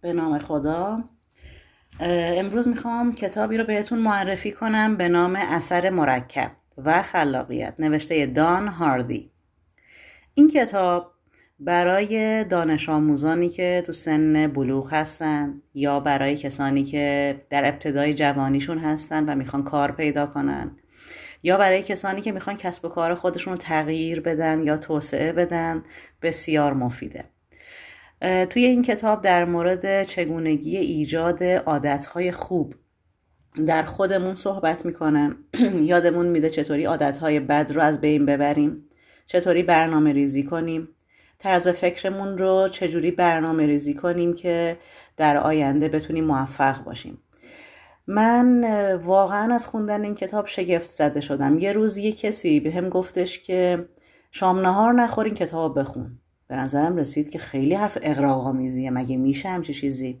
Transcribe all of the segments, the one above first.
به نام خدا. امروز می‌خوام کتابی رو بهتون معرفی کنم به نام اثر مرکب و خلاقیت نوشته دان هاردی. این کتاب برای دانش آموزانی که تو سن بلوغ هستن یا برای کسانی که در ابتدای جوانیشون هستن و می‌خوان کار پیدا کنن یا برای کسانی که می‌خوان کسب و کار خودشون رو تغییر بدن یا توسعه بدن بسیار مفیده. توی این کتاب در مورد چگونگی ایجاد عادتهای خوب در خودمون صحبت می‌کنم. یادمون میده چطوری عادتهای بد رو از بین ببریم. چطوری برنامه ریزی کنیم. طرز فکرمون رو چجوری برنامه ریزی کنیم که در آینده بتونیم موفق باشیم. من واقعا از خوندن این کتاب شگفت زده شدم. یه روز یه کسی به هم گفتش که شام نهار نخور این کتاب بخون. به نظرم رسید که خیلی حرف اقراق‌آمیزیه مگه میشه همچی چیزی؟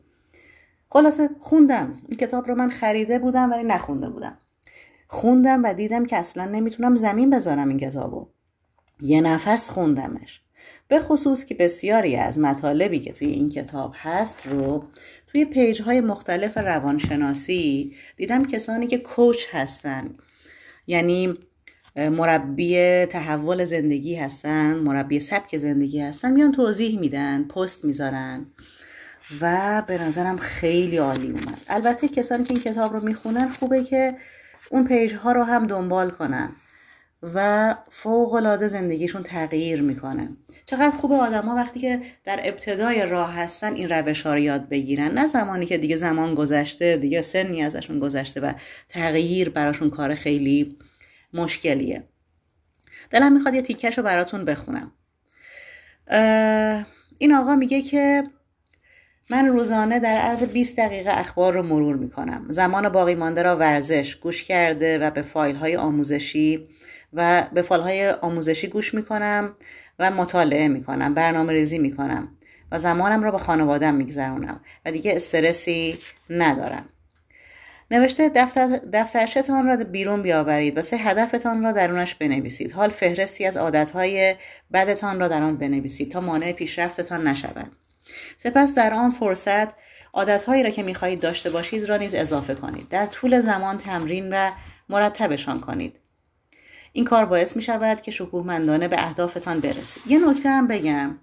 خلاصه خوندم. این کتاب رو من خریده بودم ولی نخونده بودم. خوندم و دیدم که اصلا نمی‌تونم زمین بذارم این کتابو. یه نفس خوندمش. به خصوص که بسیاری از مطالبی که توی این کتاب هست رو توی پیج های مختلف روانشناسی دیدم کسانی که کوچ هستن. یعنی مربی تحول زندگی هستن مربی سبک زندگی هستن میان توضیح میدن پست می‌ذارن و به نظرم خیلی عالی اومد. البته کسانی که این کتاب رو می‌خونن خوبه که اون پیج ها رو هم دنبال کنن و فوق العاده زندگیشون تغییر می‌کنه. چقدر خوبه آدما وقتی که در ابتدای راه هستن این روش ها رو یاد بگیرن. نه زمانی که دیگه زمان گذشته دیگه سنی ازشون گذشته و تغییر براشون کار خیلی مشکلیه. دلم می‌خواد یه تیکش رو براتون بخونم. این آقا میگه که من روزانه در عرض 20 دقیقه اخبار رو مرور می‌کنم. زمان باقی مانده را ورزش گوش کرده و به فایل های آموزشی و به فایل های آموزشی گوش می‌کنم و مطالعه می‌کنم برنامه ریزی می‌کنم و زمانم را با خانوادم میگذرونم و دیگه استرسی ندارم. نوشته دفتر دفترچهتان را بیرون بیاورید و سه هدفتان را درونش بنویسید. حال فهرستی از عادتهای بدتان را در آن بنویسید تا مانع پیشرفتتان نشود سپس در آن فرصت عادتهایی را که می‌خواهید داشته باشید را نیز اضافه کنید. در طول زمان تمرین و مرتبشان کنید. این کار باعث می شود که شکوهمندانه به اهدافتان برسید. یه نکته هم بگم.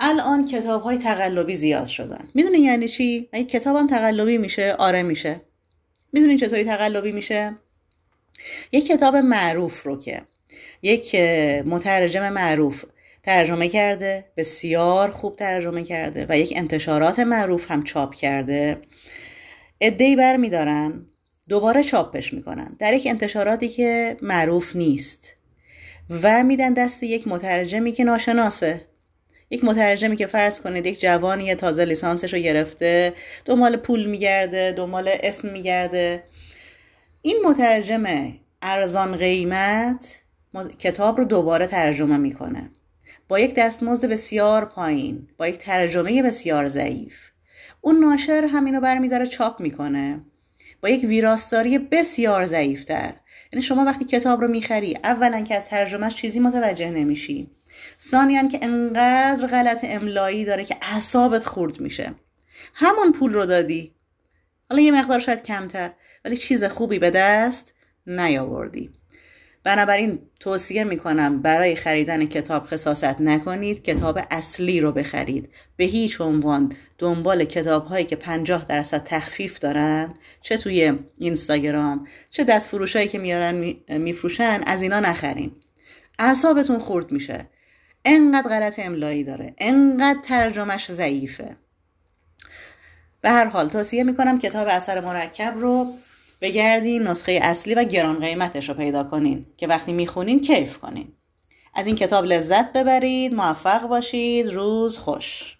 الان کتاب های تقلبی زیاد شدن. می‌دونی یعنی چی؟ اگه کتابم تقلبی میشه آره میشه. می‌دونین چطوری تقلبی میشه؟ یک کتاب معروف رو که یک مترجم معروف ترجمه کرده بسیار خوب ترجمه کرده و یک انتشارات معروف هم چاپ کرده. ادهی بر میدارن دوباره چاپش می‌کنن. در یک انتشاراتی که معروف نیست. و میدن دست یک مترجمی که ناشناسه. یک مترجمی که فرض کنید یک جوانی تازه لیسانسش رو گرفته دنبال پول میگرده دنبال اسم میگرده. این مترجم ارزان قیمت کتاب رو دوباره ترجمه می‌کنه. با یک دستمزد بسیار پایین با یک ترجمه بسیار ضعیف. اون ناشر همینو برمیداره چاپ می‌کنه. با یک ویراستاری بسیار ضعیفتر. یعنی شما وقتی کتاب رو می‌خری اولا که از ترجمهش چیزی متوجه نمیشی. ثانیا که انقدر غلط املایی داره که اعصابت خورد میشه. همون پول رو دادی. حالا یه مقدار شاید کمتر ولی چیز خوبی به دست نیاوردی. بنابراین توصیه می‌کنم برای خریدن کتاب خصاصت نکنید کتاب اصلی رو بخرید. به هیچ عنوان دنبال کتاب هایی که 50 درصد تخفیف دارن چه توی اینستاگرام چه دست هایی که میارن میفروشن از اینا نخرین. اعصابتون خورد میشه. انقدر غلط املایی داره. انقدر ترجمهش ضعیفه. به هر حال توصیه می‌کنم کتاب اثر مرکب رو بگردین نسخه اصلی و گران قیمتش رو پیدا کنین که وقتی می‌خونین کیف کنین. از این کتاب لذت ببرید موفق باشید روز خوش.